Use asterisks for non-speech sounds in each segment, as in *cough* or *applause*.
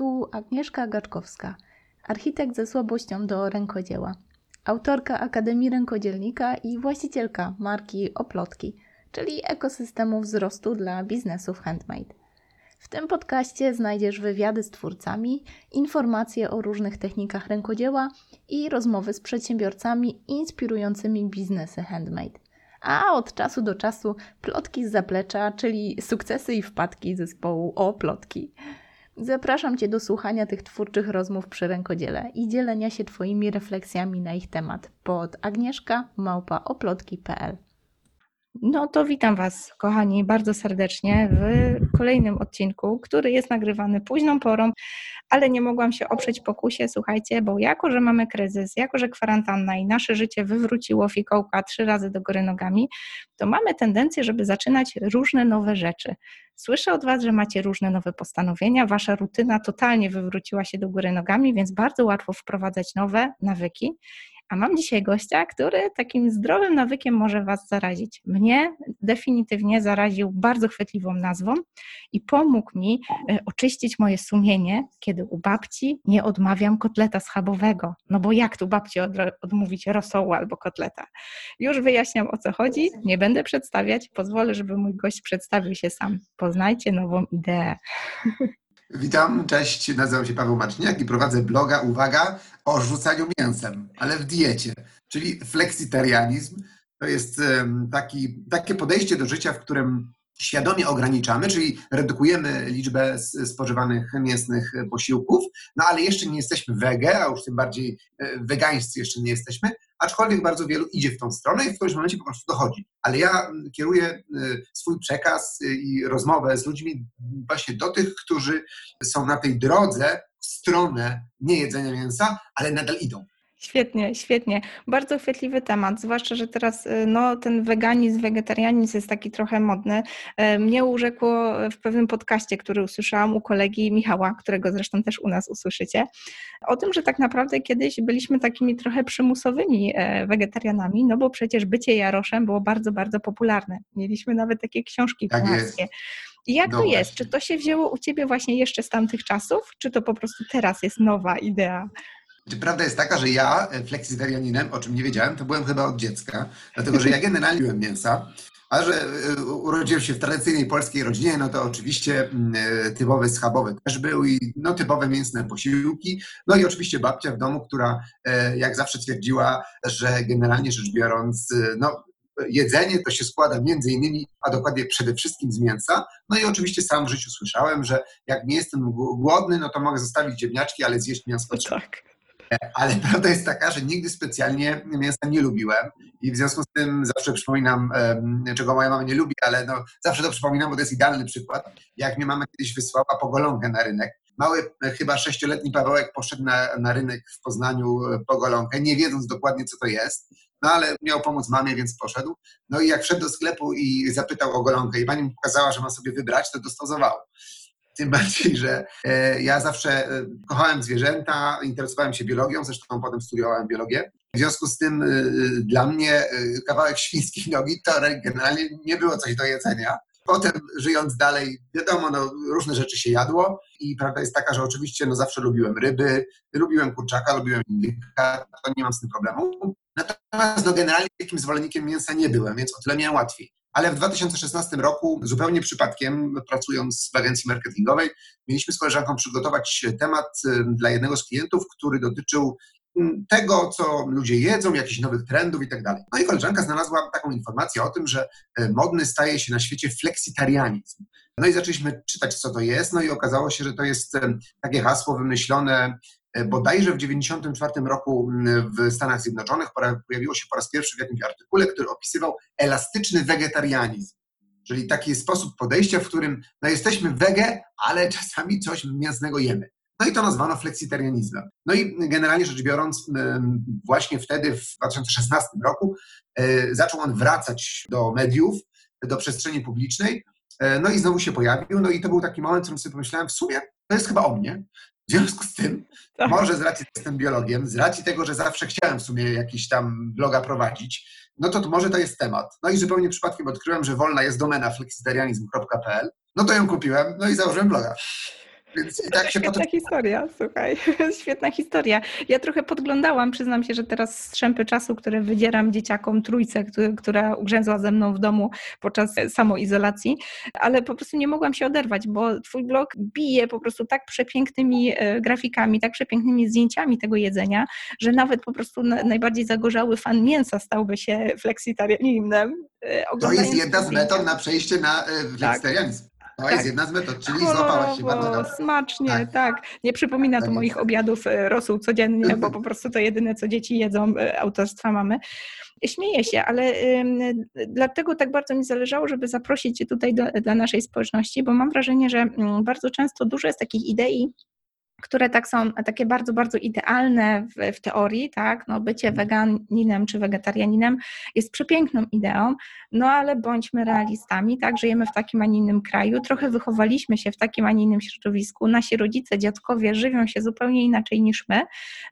Tu Agnieszka Gaczkowska, architekt ze słabością do rękodzieła, autorka Akademii Rękodzielnika i właścicielka marki Oplotki, czyli ekosystemu wzrostu dla biznesów handmade. W tym podcaście znajdziesz wywiady z twórcami, informacje o różnych technikach rękodzieła i rozmowy z przedsiębiorcami inspirującymi biznesy handmade. A od czasu do czasu plotki z zaplecza, czyli sukcesy i wpadki zespołu o plotki. Zapraszam Cię do słuchania tych twórczych rozmów przy rękodziele i dzielenia się Twoimi refleksjami na ich temat. Pod agnieszka.małpaoplotki.pl no to witam Was, kochani, bardzo serdecznie w kolejnym odcinku, który jest nagrywany późną porą, ale nie mogłam się oprzeć pokusie, słuchajcie, bo jako, że mamy kryzys, jako, że kwarantanna i nasze życie wywróciło fikołka trzy razy do góry nogami, to mamy tendencję, żeby zaczynać różne nowe rzeczy. Słyszę od Was, że macie różne nowe postanowienia, Wasza rutyna totalnie wywróciła się do góry nogami, więc bardzo łatwo wprowadzać nowe nawyki. A mam dzisiaj gościa, który takim zdrowym nawykiem może Was zarazić. Mnie definitywnie zaraził bardzo chwytliwą nazwą i pomógł mi e, oczyścić moje sumienie, kiedy u babci nie odmawiam kotleta schabowego. No bo jak tu babci odmówić rosołu albo kotleta? Już wyjaśniam o co chodzi, nie będę przedstawiać, pozwolę, żeby mój gość przedstawił się sam. Poznajcie nową ideę. Witam, cześć, nazywam się Paweł Maczniak i prowadzę bloga, uwaga, o rzucaniu mięsem, ale w diecie, czyli flexitarianizm. To jest taki, takie podejście do życia, w którym świadomie ograniczamy, czyli redukujemy liczbę spożywanych mięsnych posiłków, no ale jeszcze nie jesteśmy wege, a już tym bardziej e, wegańscy jeszcze nie jesteśmy, aczkolwiek bardzo wielu idzie w tą stronę i w którymś momencie po prostu dochodzi. Ale ja kieruję y, swój przekaz y, i rozmowę z ludźmi właśnie do tych, którzy są na tej drodze w stronę niejedzenia mięsa, ale nadal idą. Świetnie, świetnie. Bardzo chwytliwy temat, zwłaszcza, że teraz y, no, ten weganizm, wegetarianizm jest taki trochę modny. E, mnie urzekło w pewnym podcaście, który usłyszałam u kolegi Michała, którego zresztą też u nas usłyszycie, o tym, że tak naprawdę kiedyś byliśmy takimi trochę przymusowymi e, wegetarianami, no bo przecież bycie Jaroszem było bardzo, bardzo popularne. Mieliśmy nawet takie książki tak. I jak no to jest? Czy to się wzięło u Ciebie właśnie jeszcze z tamtych czasów, czy to po prostu teraz jest nowa idea? Prawda jest taka, że ja e, fleksitarianinem, o czym nie wiedziałem, to byłem chyba od dziecka, dlatego że ja generalnie lubiłem mięsa, a że e, urodziłem się w tradycyjnej polskiej rodzinie, no to oczywiście mm, e, typowy schabowy też był i no, typowe mięsne posiłki. No i oczywiście babcia w domu, która jak zawsze twierdziła, że generalnie rzecz biorąc, no, jedzenie to się składa między innymi, a dokładnie przede wszystkim z mięsa. No i oczywiście sam w życiu słyszałem, że jak nie jestem głodny, no to mogę zostawić ziemniaczki, ale zjeść trzeba. Tak. Ale *laughs* prawda jest taka, że nigdy specjalnie mięsa nie lubiłem i w związku z tym zawsze przypominam, czego moja mama nie lubi, ale no, zawsze to przypominam, bo to jest idealny przykład. Jak mnie mama kiedyś wysłała po golonkę na rynek, mały, chyba sześcioletni Pawełek poszedł na, na rynek w Poznaniu e, po golonkę, nie wiedząc dokładnie, co to jest, no ale miał pomóc mamie, więc poszedł. No i jak wszedł do sklepu i zapytał o golonkę i pani mu pokazała, że ma sobie wybrać, to dostosował. Tym *laughs* bardziej, że e, ja zawsze e, kochałem zwierzęta, interesowałem się biologią, zresztą potem studiowałem biologię. W związku z tym e, dla mnie kawałek *laughs* świńskiej nogi to generalnie nie było coś do jedzenia. Potem żyjąc dalej, wiadomo, no, różne rzeczy się jadło i prawda jest taka, że oczywiście no, zawsze lubiłem ryby, lubiłem kurczaka, lubiłem indyka, to nie mam z tym problemu. Natomiast no, generalnie takim zwolennikiem mięsa nie byłem, więc o tyle miałem łatwiej. Ale w 2016 roku, zupełnie przypadkiem, pracując w agencji marketingowej, mieliśmy z koleżanką przygotować temat y, dla jednego z klientów, który dotyczył mm, tego, co ludzie jedzą, jakichś nowych trendów i tak dalej. No i koleżanka znalazła taką informację o tym, że y, modny staje się na świecie fleksitarianizm. No i zaczęliśmy czytać, co to jest, no i okazało się, że to jest y, takie hasło wymyślone E, bodajże w 1994 roku w Stanach Zjednoczonych pojawiło się po raz pierwszy w jakimś artykule, który opisywał elastyczny wegetarianizm. Czyli taki sposób podejścia, w którym no jesteśmy wege, ale czasami coś mięsnego jemy. No i to nazwano fleksitarianizmem. No i generalnie rzecz biorąc, właśnie wtedy, w 2016 roku, e, zaczął on wracać do mediów, do przestrzeni publicznej, e, no i znowu się pojawił. No i to był taki moment, w którym sobie pomyślałem, w sumie to jest chyba o mnie. W związku z tym, tak. może z racji, że jestem biologiem, z racji tego, że zawsze chciałem w sumie jakiś tam bloga prowadzić, no to, to może to jest temat. No i zupełnie przypadkiem odkryłem, że wolna jest domena flexitarianizm.pl. No to ją kupiłem, no i założyłem bloga. Więc tak się Świetna potem... historia, słuchaj, *laughs* świetna historia. Ja trochę podglądałam, przyznam się, że teraz strzępy czasu, które wydzieram dzieciakom trójce, który, która ugrzęzła ze mną w domu podczas samoizolacji, ale po prostu nie mogłam się oderwać, bo twój blog bije po prostu tak przepięknymi e, grafikami, tak przepięknymi zdjęciami tego jedzenia, że nawet po prostu na, najbardziej zagorzały fan mięsa stałby się fleksitarianinem. e, To jest jedna z metod na przejście na e, wegetarianizm. To Tak. jest jedna z metod, czyli złapałaś się bardzo Kolorowo, dobrze. smacznie, tak. Tak. Nie przypomina to Tak moich obiadów e, rosół codziennie, bo *laughs* po prostu to jedyne, co dzieci jedzą, e, autorstwa mamy. Śmieję się, ale dlatego tak bardzo mi zależało, żeby zaprosić Cię tutaj do, dla naszej społeczności, bo mam wrażenie, że mm, bardzo często dużo jest takich idei, które tak są takie bardzo, bardzo idealne w, w teorii, tak, no bycie weganinem czy wegetarianinem jest przepiękną ideą, no ale bądźmy realistami, tak, żyjemy w takim, a nie innym kraju, trochę wychowaliśmy się w takim, a nie innym środowisku, nasi rodzice, dziadkowie żywią się zupełnie inaczej niż my,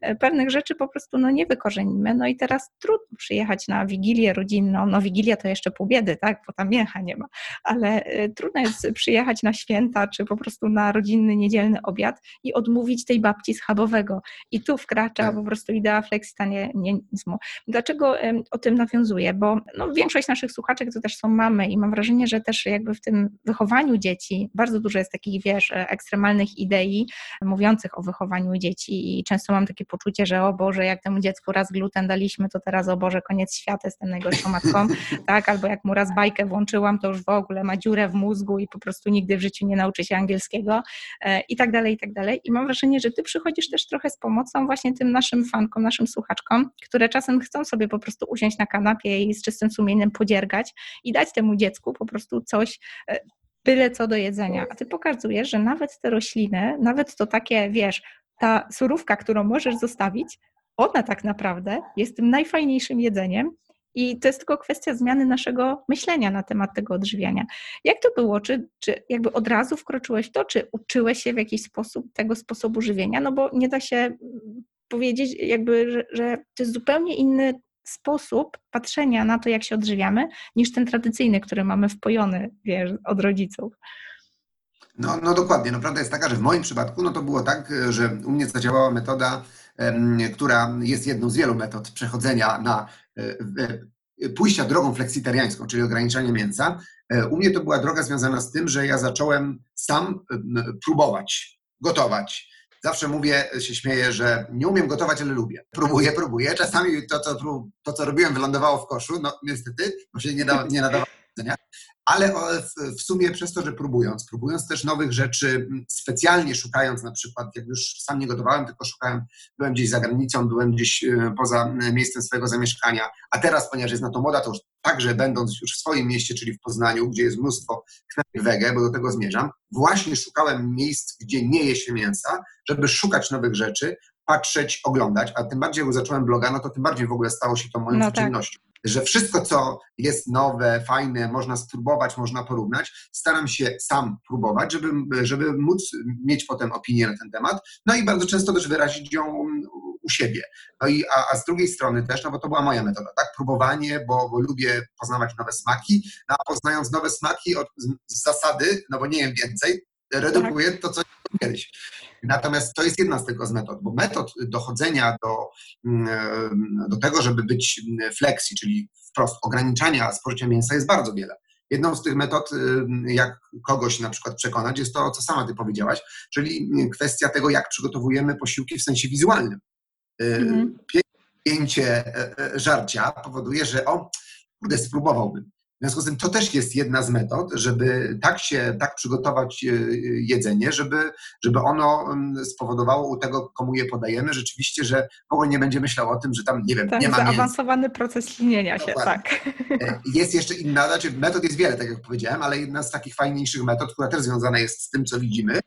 E, pewnych rzeczy po prostu no nie wykorzenimy, no i teraz trudno przyjechać na wigilię rodzinną, no wigilia to jeszcze pół biedy, tak, bo tam mięcha nie ma, ale e, trudno jest przyjechać na święta, czy po prostu na rodzinny, niedzielny obiad i odmówić tej babci schabowego. I tu wkracza Tak. po prostu idea fleksitarianizmu. Dlaczego o tym nawiązuję? Bo no, większość naszych słuchaczek to też są mamy i mam wrażenie, że też jakby w tym wychowaniu dzieci bardzo dużo jest takich, wiesz, ekstremalnych idei mówiących o wychowaniu dzieci i często mam takie poczucie, że o Boże, jak temu dziecku raz gluten daliśmy, to teraz o Boże, koniec świata, jestem najgorszą matką, *laughs* tak? Albo jak mu raz bajkę włączyłam, to już w ogóle ma dziurę w mózgu i po prostu nigdy w życiu nie nauczy się angielskiego e, i tak dalej, i tak dalej. I mam wrażenie, że Ty przychodzisz też trochę z pomocą właśnie tym naszym fankom, naszym słuchaczkom, które czasem chcą sobie po prostu usiąść na kanapie i z czystym sumieniem podziergać i dać temu dziecku po prostu coś, e, byle co do jedzenia. A Ty pokazujesz, że nawet te rośliny, nawet to takie, wiesz, ta surówka, którą możesz zostawić, ona tak naprawdę jest tym najfajniejszym jedzeniem i to jest tylko kwestia zmiany naszego myślenia na temat tego odżywiania. Jak to było? Czy, czy jakby od razu wkroczyłeś to, czy uczyłeś się w jakiś sposób tego sposobu żywienia? No bo nie da się powiedzieć jakby, że, że to jest zupełnie inny sposób patrzenia na to, jak się odżywiamy, niż ten tradycyjny, który mamy wpojony, wiesz, od rodziców. No, no dokładnie. No, prawda jest taka, że w moim przypadku no, to było tak, że u mnie zadziałała metoda, która jest jedną z wielu metod przechodzenia na pójścia drogą fleksitariańską, czyli ograniczanie mięsa. E, U mnie to była droga związana z tym, że ja zacząłem sam próbować, gotować. Zawsze mówię, się śmieję, że nie umiem gotować, ale lubię. Próbuję, próbuję. Czasami to, co, prób- to, co robiłem, wylądowało w koszu. No niestety, bo się nie, da, nie nadawało do jedzenia. Ale w, sumie przez to, że próbując, próbując też nowych rzeczy, m, specjalnie szukając na przykład, jak już sam nie gotowałem, tylko szukałem, byłem gdzieś za granicą, byłem gdzieś e, poza miejscem swojego zamieszkania, a teraz, ponieważ jest na to moda, to już także będąc już w swoim mieście, czyli w Poznaniu, gdzie jest mnóstwo knajp wege, bo do tego zmierzam, właśnie szukałem miejsc, gdzie nie je się mięsa, żeby szukać nowych rzeczy, patrzeć, oglądać, a tym bardziej jak zacząłem bloga, no to tym bardziej w ogóle stało się to moją No tak. Że wszystko, co jest nowe, fajne, można spróbować, można porównać, staram się sam próbować, żeby, żeby móc mieć potem opinię na ten temat, no i bardzo często też wyrazić ją u siebie. No i, a, a z drugiej strony też, no bo to była moja metoda, tak? Próbowanie, bo, bo lubię poznawać nowe smaki, no a poznając nowe smaki od, z, z zasady, no bo nie wiem więcej, redukuję to, co kiedyś. Natomiast to jest jedna z z metod, bo metod dochodzenia do, mm, do tego, żeby być flexi, czyli wprost ograniczania spożycia mięsa jest bardzo wiele. Jedną z tych metod, y, jak kogoś na przykład przekonać, jest to, co sama ty powiedziałaś, czyli kwestia tego, jak przygotowujemy posiłki w sensie wizualnym. Y, Mhm. Pięcie e, e, żarcia powoduje, że o, kurde, spróbowałbym. W związku z tym to też jest jedna z metod, żeby tak się, tak przygotować e, jedzenie, żeby, żeby ono mm, spowodowało u tego, komu je podajemy, rzeczywiście, że w ogóle nie będzie myślał o tym, że tam, nie wiem, Tak, nie ma mięsa. zaawansowany proces linienia się, tak. E, Jest jeszcze inna, znaczy metod jest wiele, tak jak powiedziałem, ale jedna z takich fajniejszych metod, która też związana jest z tym, co widzimy,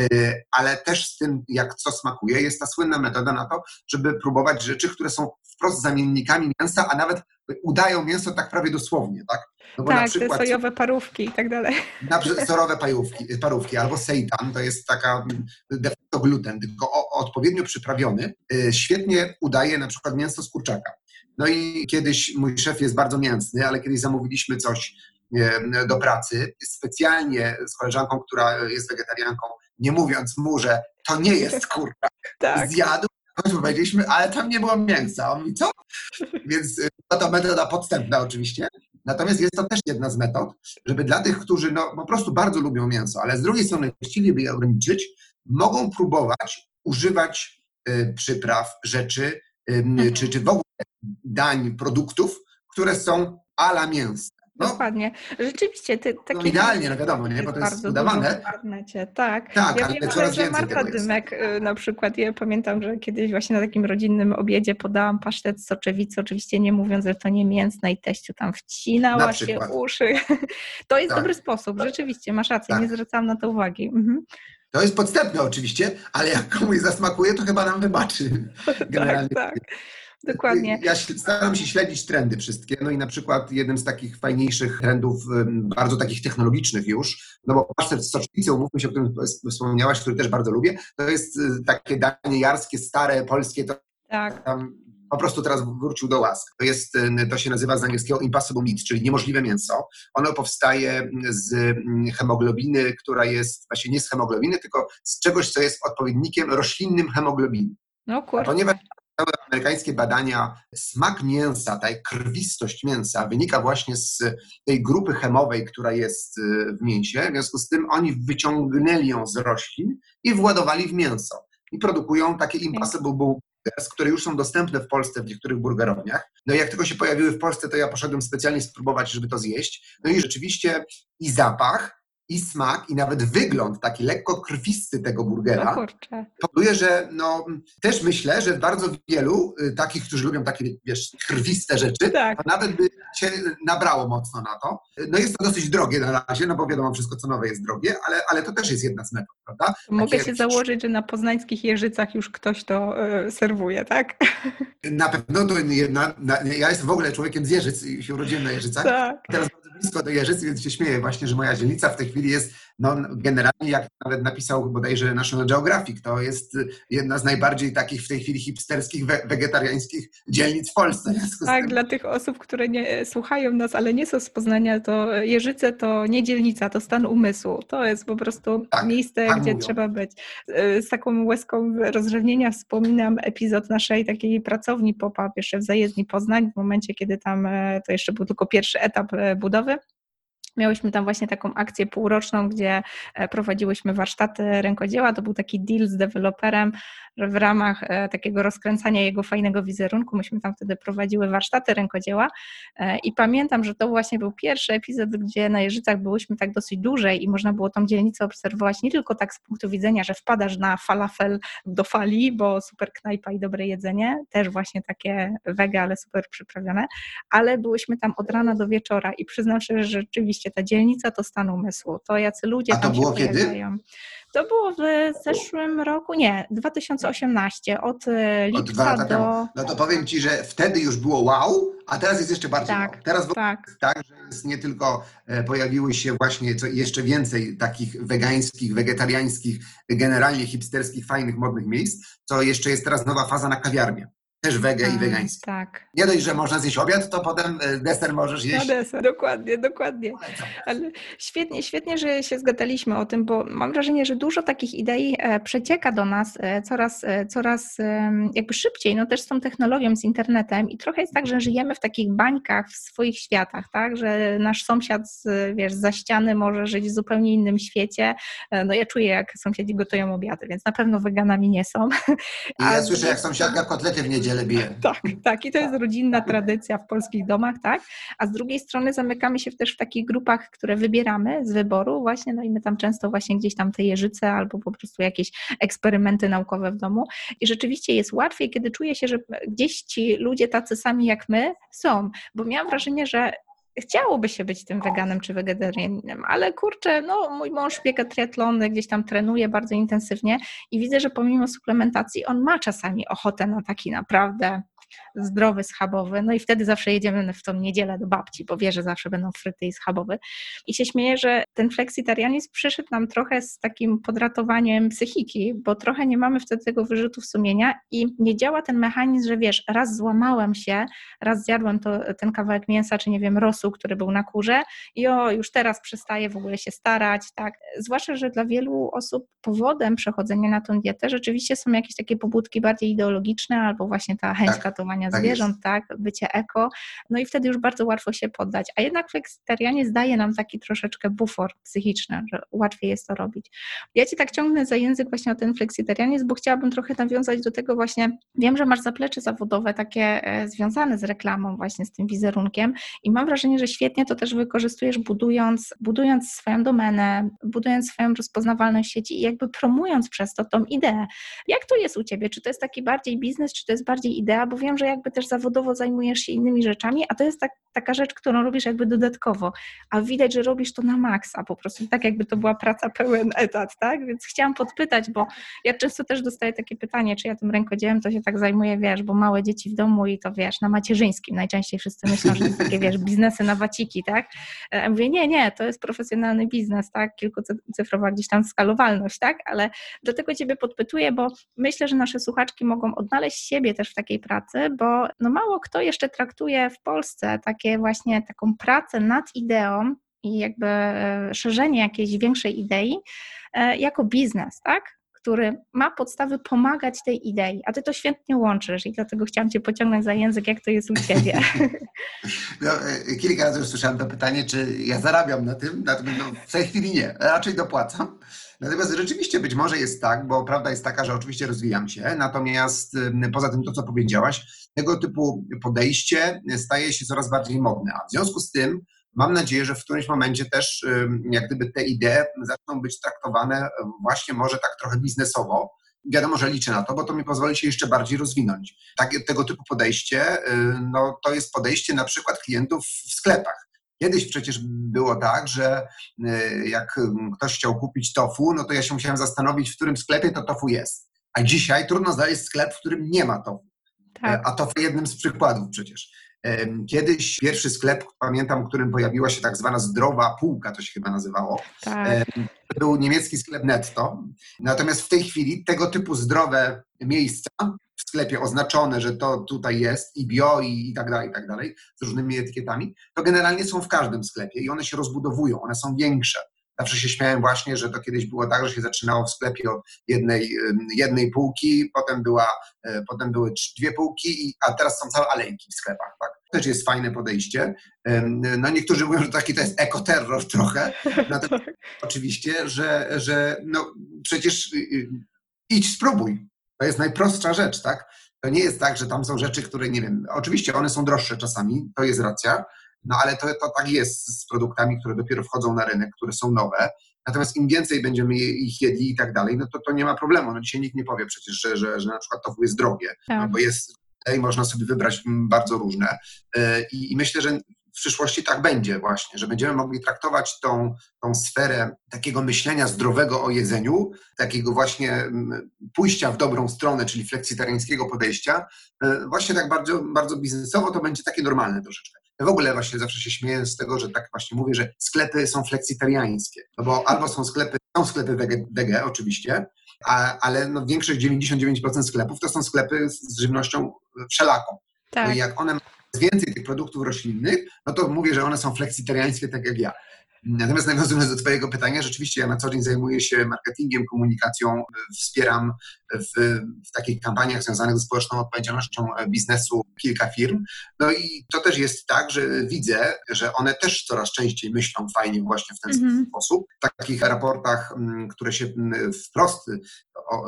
e, ale też z tym, jak co smakuje, jest ta słynna metoda na to, żeby próbować rzeczy, które są wprost zamiennikami mięsa, a nawet udają mięso tak prawie dosłownie, tak? No Tak, te przykład sojowe parówki i tak dalej. na przykład sorowe pajówki, parówki albo seitan, to jest taka de facto gluten, tylko odpowiednio przyprawiony, y, świetnie udaje na przykład mięso z kurczaka. No i kiedyś mój szef jest bardzo mięsny, ale kiedyś zamówiliśmy coś e, do pracy. Specjalnie z koleżanką, która jest wegetarianką, nie mówiąc mu, że to nie jest kurka. Tak. Zjadł, powiedzieliśmy, ale tam nie było mięsa. On mówi, co? Więc y, była to metoda podstępna oczywiście. Natomiast jest to też jedna z metod, żeby dla tych, którzy no, po prostu bardzo lubią mięso, ale z drugiej strony chcieliby je ograniczyć, mogą próbować używać y, przypraw, rzeczy, y, czy, czy w ogóle dań, produktów, które są ala mięsne. No, Dokładnie. Rzeczywiście, ty, takie no idealnie, no wiadomo, nie? bo to jest bardzo udawane. Tak, Tak, ja ale wiem, coraz że Marta tego jest. Dymek y, na przykład, ja pamiętam, że kiedyś właśnie na takim rodzinnym obiedzie podałam pasztet z soczewicy, oczywiście nie mówiąc, że to nie mięsne i teściu tam Na wcinała się uszy. *laughs* To jest Tak. dobry sposób, rzeczywiście, masz rację, Tak. nie zwracałam na to uwagi. Mhm. To jest podstępne oczywiście, ale jak komuś zasmakuje, to chyba nam wybaczy. *laughs* Generalnie. Tak, tak. Dokładnie. Ja staram się śledzić trendy wszystkie. No i na przykład jednym z takich fajniejszych trendów, bardzo takich technologicznych już, no bo pasztet z soczewicą, umówmy się, o którym wspomniałaś, który też bardzo lubię, to jest y, takie danie jarskie, stare, polskie, to Tak, tam po prostu teraz wrócił do łask. To jest, to się nazywa z angielskiego impossible meat, czyli niemożliwe mięso. Ono powstaje z hemoglobiny, która jest właśnie nie z hemoglobiny, tylko z czegoś, co jest odpowiednikiem roślinnym hemoglobiny. no A kurczę. ponieważ całe amerykańskie badania, smak mięsa, ta krwistość mięsa wynika właśnie z tej grupy chemowej, która jest y, w mięsie. W związku z tym oni wyciągnęli ją z roślin i władowali w mięso. I produkują takie impossible burgers, które już są dostępne w Polsce w niektórych burgerowniach. No i jak tylko się pojawiły w Polsce, to ja poszedłem specjalnie spróbować, żeby to zjeść. No i rzeczywiście i zapach, i smak, i nawet wygląd taki lekko krwisty tego burgera No powoduje, że no, też myślę, że bardzo wielu y, takich, którzy lubią takie, wiesz, krwiste rzeczy, Tak. nawet by się nabrało mocno na to. No jest to dosyć drogie na razie, no bo wiadomo, wszystko co nowe jest drogie, ale, ale to też jest jedna z metod, prawda? Mogę Takie- się założyć, że na poznańskich Jeżycach już ktoś to e, serwuje, tak? Na pewno to jedna, na, ja jestem w ogóle człowiekiem z Jeżyc i się urodziłem na Jeżycach. Tak. Teraz blisko do Jeżyc, więc się śmieję właśnie, że moja dzielnica w tej chwili jest, no generalnie jak nawet napisał bodajże National Geographic, to jest jedna z najbardziej takich w tej chwili hipsterskich, we, wegetariańskich dzielnic w Polsce. Tak, dla tych osób, które nie słuchają nas, ale nie są z Poznania, to Jeżyce to nie dzielnica, to stan umysłu. To jest po prostu Tak, miejsce, tak gdzie mówią. trzeba być. E, Z taką łezką rozrzewnienia wspominam epizod naszej takiej pracowni pop-up jeszcze w zajezdni Poznań, w momencie, kiedy tam e, to jeszcze był tylko pierwszy etap e, budowy. Miałyśmy tam właśnie taką akcję półroczną, gdzie e, prowadziłyśmy warsztaty rękodzieła. To był taki deal z deweloperem, w ramach e, takiego rozkręcania jego fajnego wizerunku myśmy tam wtedy prowadziły warsztaty rękodzieła. E, I pamiętam, że to właśnie był pierwszy epizod, gdzie na Jeżycach byłyśmy tak dosyć dłużej i można było tą dzielnicę obserwować nie tylko tak z punktu widzenia, że wpadasz na falafel do fali, bo super knajpa i dobre jedzenie, też właśnie takie wege, ale super przyprawione, ale byłyśmy tam od rana do wieczora i przyznam szczerze, że rzeczywiście ta dzielnica to stan umysłu. To jacy ludzie A to tam było się kiedy? pojawiają. To było w zeszłym roku, nie, 2018, od e, Od dwa lipca lata do... temu. No to powiem Ci, że wtedy już było wow, a teraz jest jeszcze bardziej Tak, wow. Teraz Tak, tak, że jest nie tylko e, pojawiły się właśnie co, jeszcze więcej takich wegańskich, wegetariańskich, generalnie hipsterskich, fajnych, modnych miejsc, co jeszcze jest teraz nowa faza na kawiarnię. Też wege i tak, wegańskie. tak. Nie dość, że można zjeść obiad, to potem e, deser możesz Na jeść. deser, dokładnie, dokładnie. Ale świetnie, świetnie, że się zgadaliśmy o tym, bo mam wrażenie, że dużo takich idei e, przecieka do nas e, coraz, coraz jakby szybciej, no też z tą technologią, z internetem i trochę jest tak, że żyjemy w takich bańkach w swoich światach, tak, że nasz sąsiad, z, wiesz, za ściany może żyć w zupełnie innym świecie. No ja czuję, jak sąsiedzi gotują obiady, więc na pewno weganami nie są. I ja słyszę, jak sąsiadka kotlety w niedzielę *laughs* tak, tak. I to jest rodzinna tradycja w polskich domach, tak? A z drugiej strony zamykamy się też w takich grupach, które wybieramy z wyboru właśnie, no i my tam często właśnie gdzieś tam te jeżyce albo po prostu jakieś eksperymenty naukowe w domu. I rzeczywiście jest łatwiej, kiedy czuję się, że gdzieś ci ludzie tacy sami jak my są, bo miałam wrażenie, że chciałoby się być tym weganem czy wegetarianinem, ale kurczę, no mój mąż biega triatlony, gdzieś tam trenuje bardzo intensywnie i widzę, że pomimo suplementacji on ma czasami ochotę na taki naprawdę zdrowy, schabowy, no i wtedy zawsze jedziemy w tą niedzielę do babci, bo wie, że zawsze będą fryty i schabowe. I się śmieję, że ten fleksitarianizm przyszedł nam trochę z takim podratowaniem psychiki, bo trochę nie mamy wtedy tego wyrzutu sumienia i nie działa ten mechanizm, że wiesz, raz złamałem się, raz zjadłem to, ten kawałek mięsa, czy nie wiem, rosół, który był na kurze i o, już teraz przestaję w ogóle się starać, tak. Zwłaszcza, że dla wielu osób powodem przechodzenia na tą dietę rzeczywiście są jakieś takie pobudki bardziej ideologiczne albo właśnie ta chęć Tak, tak zwierząt, jest. tak, bycie eko, no i wtedy już bardzo łatwo się poddać. A jednak fleksitarianie zdaje nam taki troszeczkę bufor psychiczny, że łatwiej jest to robić. Ja Ci tak ciągnę za język właśnie o ten fleksitarianizm, bo chciałabym trochę nawiązać do tego właśnie, wiem, że masz zaplecze zawodowe takie e, związane z reklamą właśnie, z tym wizerunkiem i mam wrażenie, że świetnie to też wykorzystujesz budując, budując swoją domenę, budując swoją rozpoznawalność sieci i jakby promując przez to tą ideę. Jak to jest u Ciebie? Czy to jest taki bardziej biznes, czy to jest bardziej idea? Bo że jakby też zawodowo zajmujesz się innymi rzeczami, a to jest tak, taka rzecz, którą robisz jakby dodatkowo, a widać, że robisz to na maksa, po prostu tak jakby to była praca pełen etat, tak? Więc chciałam podpytać, bo ja często też dostaję takie pytanie, czy ja tym rękodziełem to się tak zajmuję, wiesz, bo małe dzieci w domu i to wiesz, na macierzyńskim najczęściej wszyscy myślą, że to jest takie, wiesz, biznesy na waciki, tak? Ja mówię, nie, nie, to jest profesjonalny biznes, tak? Kilkucyfrowa gdzieś tam skalowalność, tak? Ale dlatego Ciebie podpytuję, bo myślę, że nasze słuchaczki mogą odnaleźć siebie też w takiej pracy, bo no mało kto jeszcze traktuje w Polsce takie właśnie taką pracę nad ideą i jakby e, szerzenie jakiejś większej idei e, jako biznes, tak? Który ma podstawy pomagać tej idei, a ty to świetnie łączysz i dlatego chciałam cię pociągnąć za język, jak to jest u ciebie. *laughs* No, e, kilka razy już słyszałem to pytanie, czy ja zarabiam na tym, natomiast no, w tej chwili nie, raczej dopłacam. Natomiast rzeczywiście być może jest tak, bo prawda jest taka, że oczywiście rozwijam się, natomiast poza tym to, co powiedziałaś, tego typu podejście staje się coraz bardziej modne, a w związku z tym mam nadzieję, że w którymś momencie też jak gdyby te idee zaczną być traktowane właśnie może tak trochę biznesowo, wiadomo, że liczę na to, bo to mi pozwoli się jeszcze bardziej rozwinąć. Tego typu podejście, y, no, to jest podejście na przykład klientów w sklepach. Kiedyś przecież było tak, że y, jak ktoś chciał kupić tofu, no to ja się musiałem zastanowić, w którym sklepie to tofu jest. A dzisiaj trudno znaleźć sklep, w którym nie ma tofu. Tak. A tofu jednym z przykładów przecież. Kiedyś pierwszy sklep, pamiętam, w którym pojawiła się tak zwana zdrowa półka, to się chyba nazywało, tak. Był niemiecki sklep Netto. Natomiast w tej chwili tego typu zdrowe miejsca w sklepie oznaczone, że to tutaj jest i bio i, i tak dalej, i tak dalej, z różnymi etykietami, to generalnie są w każdym sklepie i one się rozbudowują, one są większe. Zawsze się śmiałem właśnie, że to kiedyś było tak, że się zaczynało w sklepie od jednej, jednej półki, potem, była, e, potem były dwie półki, a teraz są całe alejki w sklepach. Tak? To też jest fajne podejście. No niektórzy mówią, że taki to jest ekoterror trochę, *laughs* natomiast oczywiście, że, że no przecież y, y, idź spróbuj. To jest najprostsza rzecz, tak? To nie jest tak, że tam są rzeczy, które nie wiem, oczywiście one są droższe czasami, to jest racja, no ale to, to tak jest z produktami, które dopiero wchodzą na rynek, które są nowe. Natomiast im więcej będziemy ich jedli i tak dalej, no to to nie ma problemu. No dzisiaj nikt nie powie przecież, że, że, że na przykład tofu jest drogie, no Tak. bo jest i można sobie wybrać mm, bardzo różne. E, I, I myślę, że w przyszłości tak będzie właśnie, że będziemy mogli traktować tą, tą sferę takiego myślenia zdrowego o jedzeniu, takiego właśnie mm, pójścia w dobrą stronę, czyli fleksitariańskiego podejścia, e, właśnie tak bardzo, bardzo biznesowo to będzie takie normalne troszeczkę. Ja w ogóle właśnie zawsze się śmieję z tego, że tak właśnie mówię, że sklepy są fleksitariańskie, no bo albo są sklepy, są sklepy wege, wege oczywiście, a, ale no większość, 99% sklepów to są sklepy z żywnością wszelaką. No tak. i jak one mają więcej tych produktów roślinnych, no to mówię, że one są fleksitariańskie, tak jak ja. Natomiast nawiązując do Twojego pytania, rzeczywiście ja na co dzień zajmuję się marketingiem, komunikacją, wspieram w, w takich kampaniach związanych ze społeczną odpowiedzialnością biznesu kilka firm. No i to też jest tak, że widzę, że one też coraz częściej myślą fajnie właśnie w ten Mhm. sposób. W takich raportach, które się wprost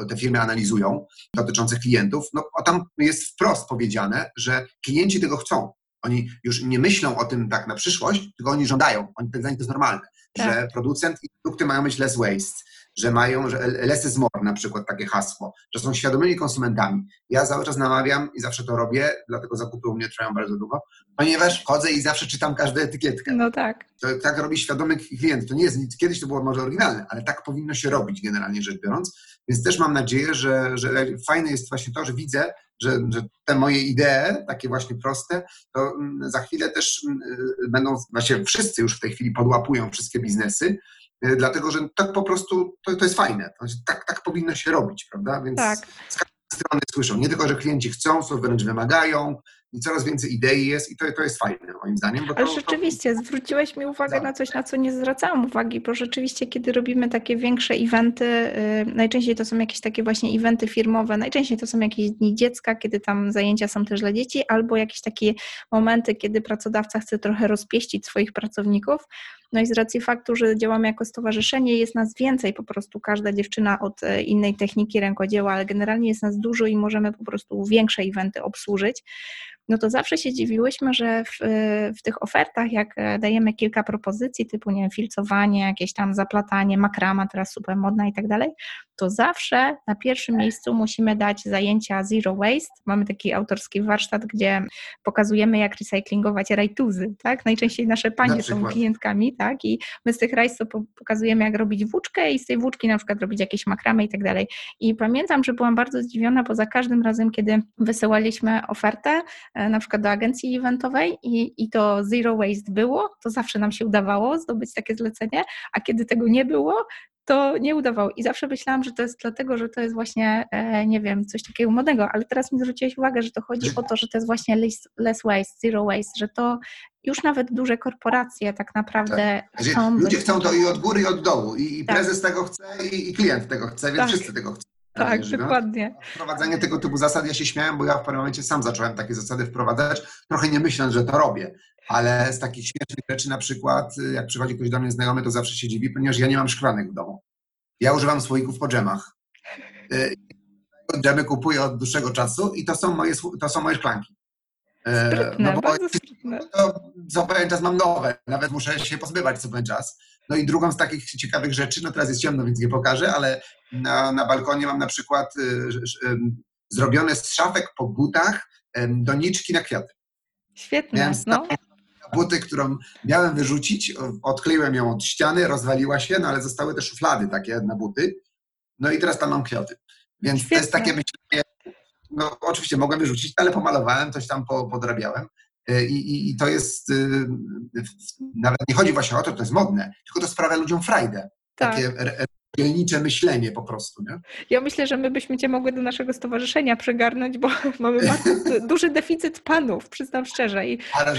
te firmy analizują, dotyczących klientów, no tam jest wprost powiedziane, że klienci tego chcą. Oni już nie myślą o tym tak na przyszłość, tylko oni żądają. Oni, dla nich to jest normalne, Tak. że producent i produkty mają być less waste, że mają, że less is more na przykład takie hasło, że są świadomymi konsumentami. Ja cały czas namawiam i zawsze to robię, dlatego zakupy u mnie trwają bardzo długo, ponieważ chodzę i zawsze czytam każdą etykietkę. No tak. To, tak robi świadomy klient. To nie jest nic, kiedyś to było może oryginalne, ale tak powinno się robić generalnie rzecz biorąc. Więc też mam nadzieję, że, że fajne jest właśnie to, że widzę, że, że te moje idee, takie właśnie proste, to mm, za chwilę też mm, y, będą, właśnie wszyscy już w tej chwili podłapują wszystkie biznesy, y, dlatego że tak po prostu to, to jest fajne. Tak, tak powinno się robić, prawda? Więc Tak. z każdej strony słyszą. Nie tylko, że klienci chcą, co wręcz wymagają i coraz więcej idei jest i to, to jest fajne moim zdaniem. Bo Ale to, rzeczywiście, zwróciłeś mi uwagę Tak. na coś, na co nie zwracałam uwagi, bo rzeczywiście, kiedy robimy takie większe eventy, y, najczęściej to są jakieś takie właśnie eventy firmowe, najczęściej to są jakieś dni dziecka, kiedy tam zajęcia są też dla dzieci, albo jakieś takie momenty, kiedy pracodawca chce trochę rozpieścić swoich pracowników. No i z racji faktu, że działamy jako stowarzyszenie, jest nas więcej, po prostu. Każda dziewczyna od e, innej techniki rękodzieła, ale generalnie jest nas dużo i możemy po prostu większe eventy obsłużyć. No to zawsze się dziwiłyśmy, że w, w tych ofertach, jak e, dajemy kilka propozycji, typu nie wiem, filcowanie, jakieś tam zaplatanie, makrama, teraz super modna i tak dalej, to zawsze na pierwszym miejscu musimy dać zajęcia zero waste. Mamy taki autorski warsztat, gdzie pokazujemy, jak recyklingować rajtuzy, tak? Najczęściej nasze panie są klientkami, tak? I my z tych rajs pokazujemy, jak robić włóczkę i z tej włóczki na przykład robić jakieś makramy i tak dalej. I pamiętam, że byłam bardzo zdziwiona, bo za każdym razem, kiedy wysyłaliśmy ofertę, e, na przykład do agencji eventowej i, i to zero waste było, to zawsze nam się udawało zdobyć takie zlecenie, a kiedy tego nie było, to nie udawało. I zawsze myślałam, że to jest dlatego, że to jest właśnie, e, nie wiem, coś takiego modnego, ale teraz mi zwróciłeś uwagę, że to chodzi o to, że to jest właśnie less waste, zero waste, że to już nawet duże korporacje tak naprawdę Że chcą. ludzie być- chcą to i od góry, i od dołu. I, i Tak. prezes tego chce, i, i klient tego chce, więc Tak. wszyscy tego chcą. Tak, no? dokładnie. Wprowadzenie tego typu zasad, ja się śmiałem, bo ja w pewnym momencie sam zacząłem takie zasady wprowadzać, trochę nie myśląc, że to robię. Ale z takich śmiesznych rzeczy na przykład, y, jak przychodzi ktoś do mnie znajomy, to zawsze się dziwi, ponieważ ja nie mam szklanek w domu. Ja używam słoików po dżemach. Y, Dżemy kupuję od dłuższego czasu i to są moje, to są moje szklanki. Sprytne, bo bardzo sprytne. to pewien czas mam nowe, nawet muszę się pozbywać co pewien czas. No i drugą z takich ciekawych rzeczy, no teraz jest ciemno, więc nie pokażę, ale na, na balkonie mam na przykład y, ym, zrobione z szafek po butach doniczki na kwiaty. Świetne. Miałem No, buty, którą miałem wyrzucić, odkleiłem ją od ściany, rozwaliła się, no ale zostały te szuflady takie na buty. No i teraz tam mam kwiaty. Więc to jest Świetne. takie myślenie, no oczywiście mogłem wyrzucić, ale pomalowałem, coś tam po, podrabiałem. Y, I, i, I to jest, y, nawet nie chodzi właśnie o to, że to jest modne, tylko to sprawia ludziom frajdę. tak. Takie re- dzielnicze myślenie po prostu, nie? Ja myślę, że my byśmy Cię mogły do naszego stowarzyszenia przygarnąć, bo *laughs* mamy bardzo *laughs* duży deficyt panów, przyznam szczerze. I Ale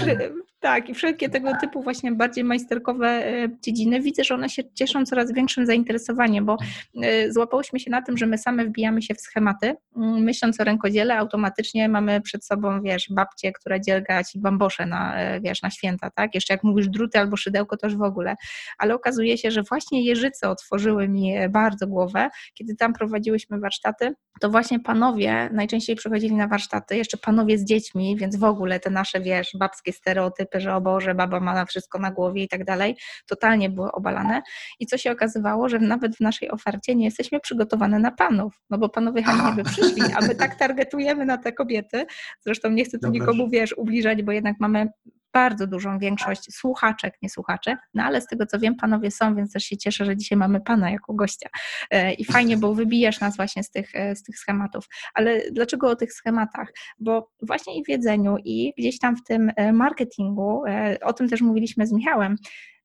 Tak, i wszelkie tego typu właśnie bardziej majsterkowe e, dziedziny widzę, że one się cieszą coraz większym zainteresowaniem, bo e, złapałyśmy się na tym, że my same wbijamy się w schematy. Mm, Myśląc o rękodziele, automatycznie mamy przed sobą, wiesz, babcię, która dzielga ci bambosze na, e, wiesz, na święta, tak? Jeszcze jak mówisz druty albo szydełko, to już w ogóle. Ale okazuje się, że właśnie Jeżyce otworzyły mi e, bardzo głowę, kiedy tam prowadziłyśmy warsztaty, to właśnie panowie najczęściej przychodzili na warsztaty, jeszcze panowie z dziećmi, więc w ogóle te nasze, wiesz, babskie stereotypy, że o Boże, baba ma na wszystko na głowie i tak dalej, totalnie były obalane. I co się okazywało, że nawet w naszej ofercie nie jesteśmy przygotowane na panów, no bo panowie chętnie by przyszli, a my tak targetujemy na te kobiety. Zresztą nie chcę tu Dobra. nikomu, wiesz, ubliżać, bo jednak mamy bardzo dużą większość słuchaczek, nie słuchaczy, no ale z tego co wiem, panowie są, więc też się cieszę, że dzisiaj mamy pana jako gościa. E, I fajnie, bo wybijasz nas właśnie z tych, e, z tych schematów. Ale dlaczego o tych schematach? Bo właśnie i w jedzeniu, i gdzieś tam w tym e, marketingu, o tym też mówiliśmy z Michałem,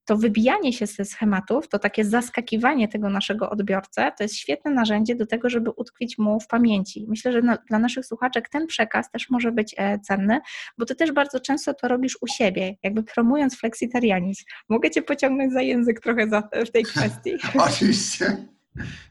to wybijanie się ze schematów, to takie zaskakiwanie tego naszego odbiorcę, to jest świetne narzędzie do tego, żeby utkwić mu w pamięci. Myślę, że na, dla naszych słuchaczek ten przekaz też może być e, cenny, bo ty też bardzo często to robisz u siebie, jakby promując fleksitarianizm. Mogę cię pociągnąć za język trochę za, w tej kwestii. *laughs* Oczywiście.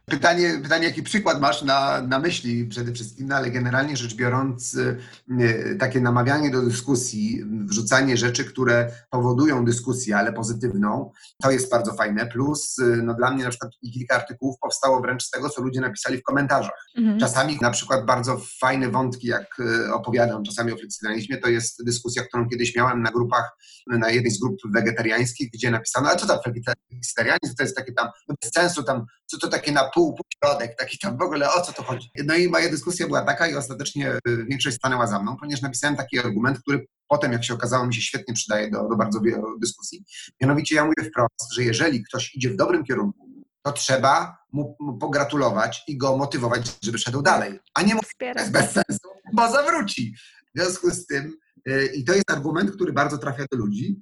Pytanie, pytanie, jaki przykład masz na, na myśli przede wszystkim, no ale generalnie rzecz biorąc, y, takie namawianie do dyskusji, wrzucanie rzeczy, które powodują dyskusję, ale pozytywną, to jest bardzo fajne. Plus, y, no dla mnie na przykład kilka artykułów powstało wręcz z tego, co ludzie napisali w komentarzach. Mhm. Czasami na przykład bardzo fajne wątki, jak y, opowiadam czasami o fleksitarianizmie, to jest dyskusja, którą kiedyś miałem na grupach, na jednej z grup wegetariańskich, gdzie napisano, a co tam fleksitarianizm, to jest takie tam, bez sensu tam, co to takie na pół, pół środek, taki tam w ogóle, o co to chodzi. No i moja dyskusja była taka i ostatecznie y, większość stanęła za mną, ponieważ napisałem taki argument, który potem, jak się okazało, mi się świetnie przydaje do, do bardzo wielu dyskusji. Mianowicie ja mówię wprost, że jeżeli ktoś idzie w dobrym kierunku, to trzeba mu, pogratulować i go motywować, żeby szedł dalej, a nie mówić, to jest bez sensu, baza wróci. W związku z tym, y, i to jest argument, który bardzo trafia do ludzi,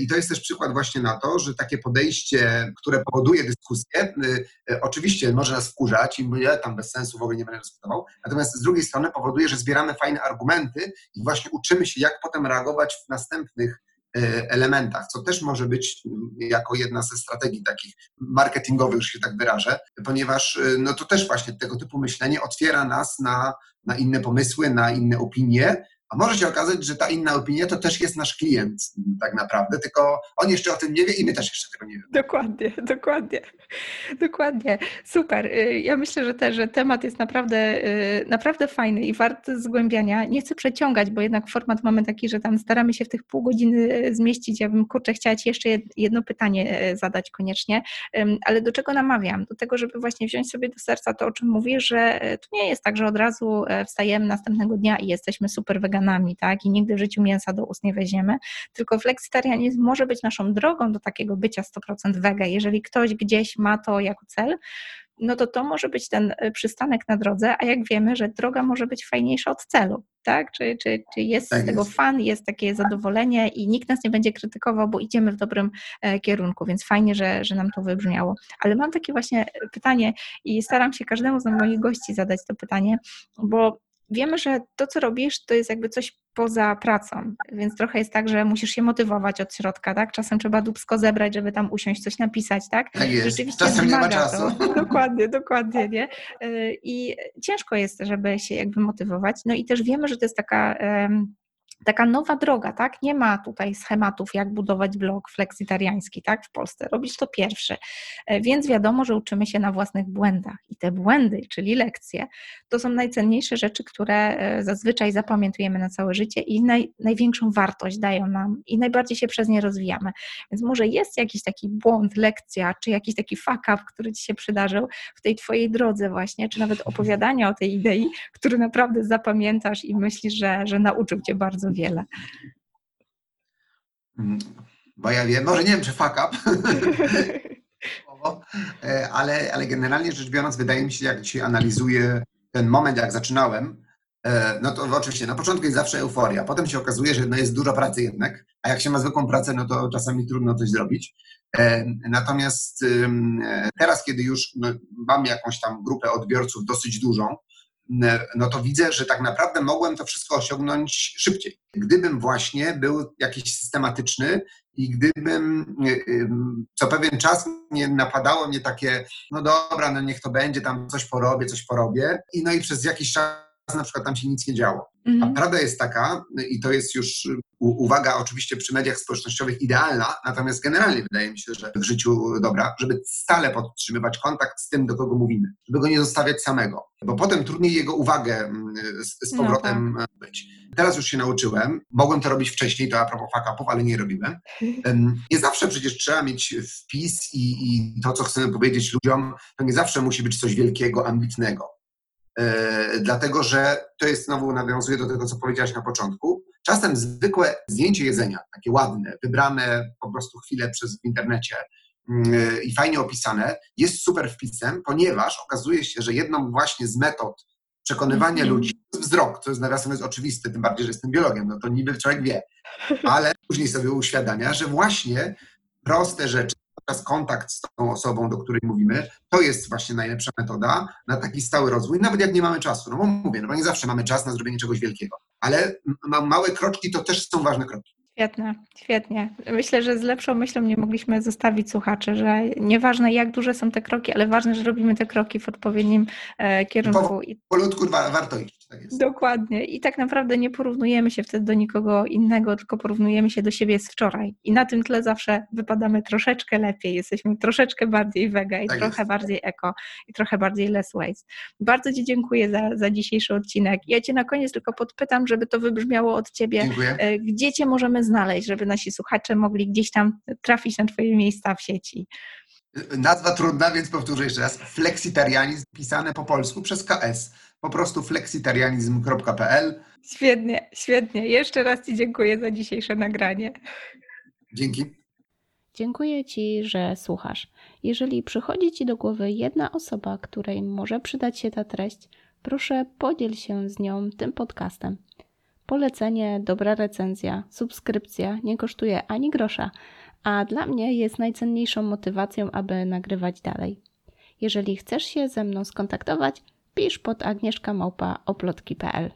i to jest też przykład właśnie na to, że takie podejście, które powoduje dyskusję, y, oczywiście może nas wkurzać i mówię, tam bez sensu w ogóle nie będę dyskutował, natomiast z drugiej strony powoduje, że zbieramy fajne argumenty i właśnie uczymy się, jak potem reagować w następnych elementach, co też może być jako jedna ze strategii takich marketingowych, że się tak wyrażę, ponieważ no to też właśnie tego typu myślenie otwiera nas na, na inne pomysły, na inne opinie, a może się okazać, że ta inna opinia to też jest nasz klient tak naprawdę, tylko on jeszcze o tym nie wie i my też jeszcze tego nie wiemy. Dokładnie, *laughs* dokładnie. Dokładnie. Super. Y, ja myślę, że też, że temat jest naprawdę, y, naprawdę fajny i wart zgłębiania. Nie chcę przeciągać, bo jednak format mamy taki, że tam staramy się w tych pół godziny zmieścić. Ja bym kurczę chciała Ci jeszcze jedno pytanie y, zadać koniecznie, ale do czego namawiam? Do tego, żeby właśnie wziąć sobie do serca to, o czym mówisz, że to nie jest tak, że od razu wstajemy następnego dnia i jesteśmy super weganami weganami, tak, i nigdy w życiu mięsa do ust nie weźmiemy, tylko fleksitarianizm może być naszą drogą do takiego bycia 100% wege. Jeżeli ktoś gdzieś ma to jako cel, no to to może być ten y, przystanek na drodze, a jak wiemy, że droga może być fajniejsza od celu, tak? Czy, czy, czy jest tak z tego jest. fan, jest takie zadowolenie i nikt nas nie będzie krytykował, bo idziemy w dobrym e, kierunku, więc fajnie, że, że nam to wybrzmiało. Ale mam takie właśnie pytanie i staram się każdemu z moich gości zadać to pytanie, bo wiemy, że to, co robisz, to jest jakby coś poza pracą, więc trochę jest tak, że musisz się motywować od środka, tak? Czasem trzeba dubsko zebrać, żeby tam usiąść, coś napisać, tak? Tak jest. Rzeczywiście Czasem nie ma czasu. To. *laughs* Dokładnie, dokładnie, nie? Y, I ciężko jest, żeby się jakby motywować. No i też wiemy, że to jest taka taka nowa droga, tak? Nie ma tutaj schematów, jak budować blog fleksitariański, tak? W Polsce. Robić to pierwszy. E, więc wiadomo, że uczymy się na własnych błędach. I te błędy, czyli lekcje, to są najcenniejsze rzeczy, które e, zazwyczaj zapamiętujemy na całe życie i naj, największą wartość dają nam i najbardziej się przez nie rozwijamy. Więc może jest jakiś taki błąd, lekcja, czy jakiś taki fuck up, który Ci się przydarzył w tej Twojej drodze właśnie, czy nawet opowiadania o tej idei, który naprawdę zapamiętasz i myślisz, że, że nauczył Cię bardzo wiele. Mm, bo ja wiem, może nie wiem, czy fuck up, *laughs* e, ale, ale generalnie rzecz biorąc, wydaje mi się, jak się analizuje ten moment, jak zaczynałem, e, no to oczywiście na początku jest zawsze euforia, potem się okazuje, że no jest dużo pracy jednak, a jak się ma zwykłą pracę, no to czasami trudno coś zrobić. E, natomiast teraz, kiedy już no, mam jakąś tam grupę odbiorców dosyć dużą, no to widzę, że tak naprawdę mogłem to wszystko osiągnąć szybciej. Gdybym właśnie był jakiś systematyczny i gdybym co pewien czas nie napadało mnie takie, no dobra, no niech to będzie, tam coś porobię, coś porobię i no i przez jakiś czas na przykład tam się nic nie działo. Mhm. A prawda jest taka, i to jest już uwaga oczywiście przy mediach społecznościowych idealna, natomiast generalnie wydaje mi się, że w życiu dobra, żeby stale podtrzymywać kontakt z tym, do kogo mówimy, żeby go nie zostawiać samego, bo potem trudniej jego uwagę mm, z, z no powrotem no tak. być. Teraz już się nauczyłem, mogłem to robić wcześniej, to a propos fuck ale nie robiłem. *laughs* Nie zawsze przecież trzeba mieć wpis i, i to, co chcemy powiedzieć ludziom, to nie zawsze musi być coś wielkiego, ambitnego. E, dlatego że to jest znowu nawiązuje do tego, co powiedziałaś na początku. Czasem zwykłe zdjęcie jedzenia, takie ładne, wybrane po prostu chwilę przez w internecie mm, i fajnie opisane, jest super wpisem, ponieważ okazuje się, że jedną właśnie z metod przekonywania mm -hmm. ludzi jest wzrok, co jest nawiasem jest oczywiste, tym bardziej, że jestem biologiem, no to niby człowiek wie, ale później sobie uświadamia, że właśnie proste rzeczy, teraz kontakt z tą osobą, do której mówimy, to jest właśnie najlepsza metoda na taki stały rozwój, nawet jak nie mamy czasu. No bo mówię, no bo nie zawsze mamy czas na zrobienie czegoś wielkiego, ale małe kroczki to też są ważne kroki. Świetne, świetnie. Myślę, że z lepszą myślą nie mogliśmy zostawić słuchaczy, że nieważne jak duże są te kroki, ale ważne, że robimy te kroki w odpowiednim e, kierunku. Powolutku warto iść. Tak Dokładnie. I tak naprawdę nie porównujemy się wtedy do nikogo innego, tylko porównujemy się do siebie z wczoraj. I na tym tle zawsze wypadamy troszeczkę lepiej, jesteśmy troszeczkę bardziej wega i tak trochę jest. bardziej eko i trochę bardziej less waste. Bardzo Ci dziękuję za, za dzisiejszy odcinek. Ja Cię na koniec tylko podpytam, żeby to wybrzmiało od Ciebie. Dziękuję. E, gdzie Cię możemy znaleźć, żeby nasi słuchacze mogli gdzieś tam trafić na Twoje miejsca w sieci? Nazwa trudna, więc powtórzę jeszcze raz. Flexitarianizm pisane po polsku przez KS. Po prostu flexitarianizm.pl. Świetnie, świetnie. Jeszcze raz Ci dziękuję za dzisiejsze nagranie. Dzięki. Dziękuję Ci, że słuchasz. Jeżeli przychodzi Ci do głowy jedna osoba, której może przydać się ta treść, proszę podziel się z nią tym podcastem. Polecenie, dobra recenzja, subskrypcja nie kosztuje ani grosza, a dla mnie jest najcenniejszą motywacją, aby nagrywać dalej. Jeżeli chcesz się ze mną skontaktować, pisz pod agnieszkamałpa.oplotki.pl.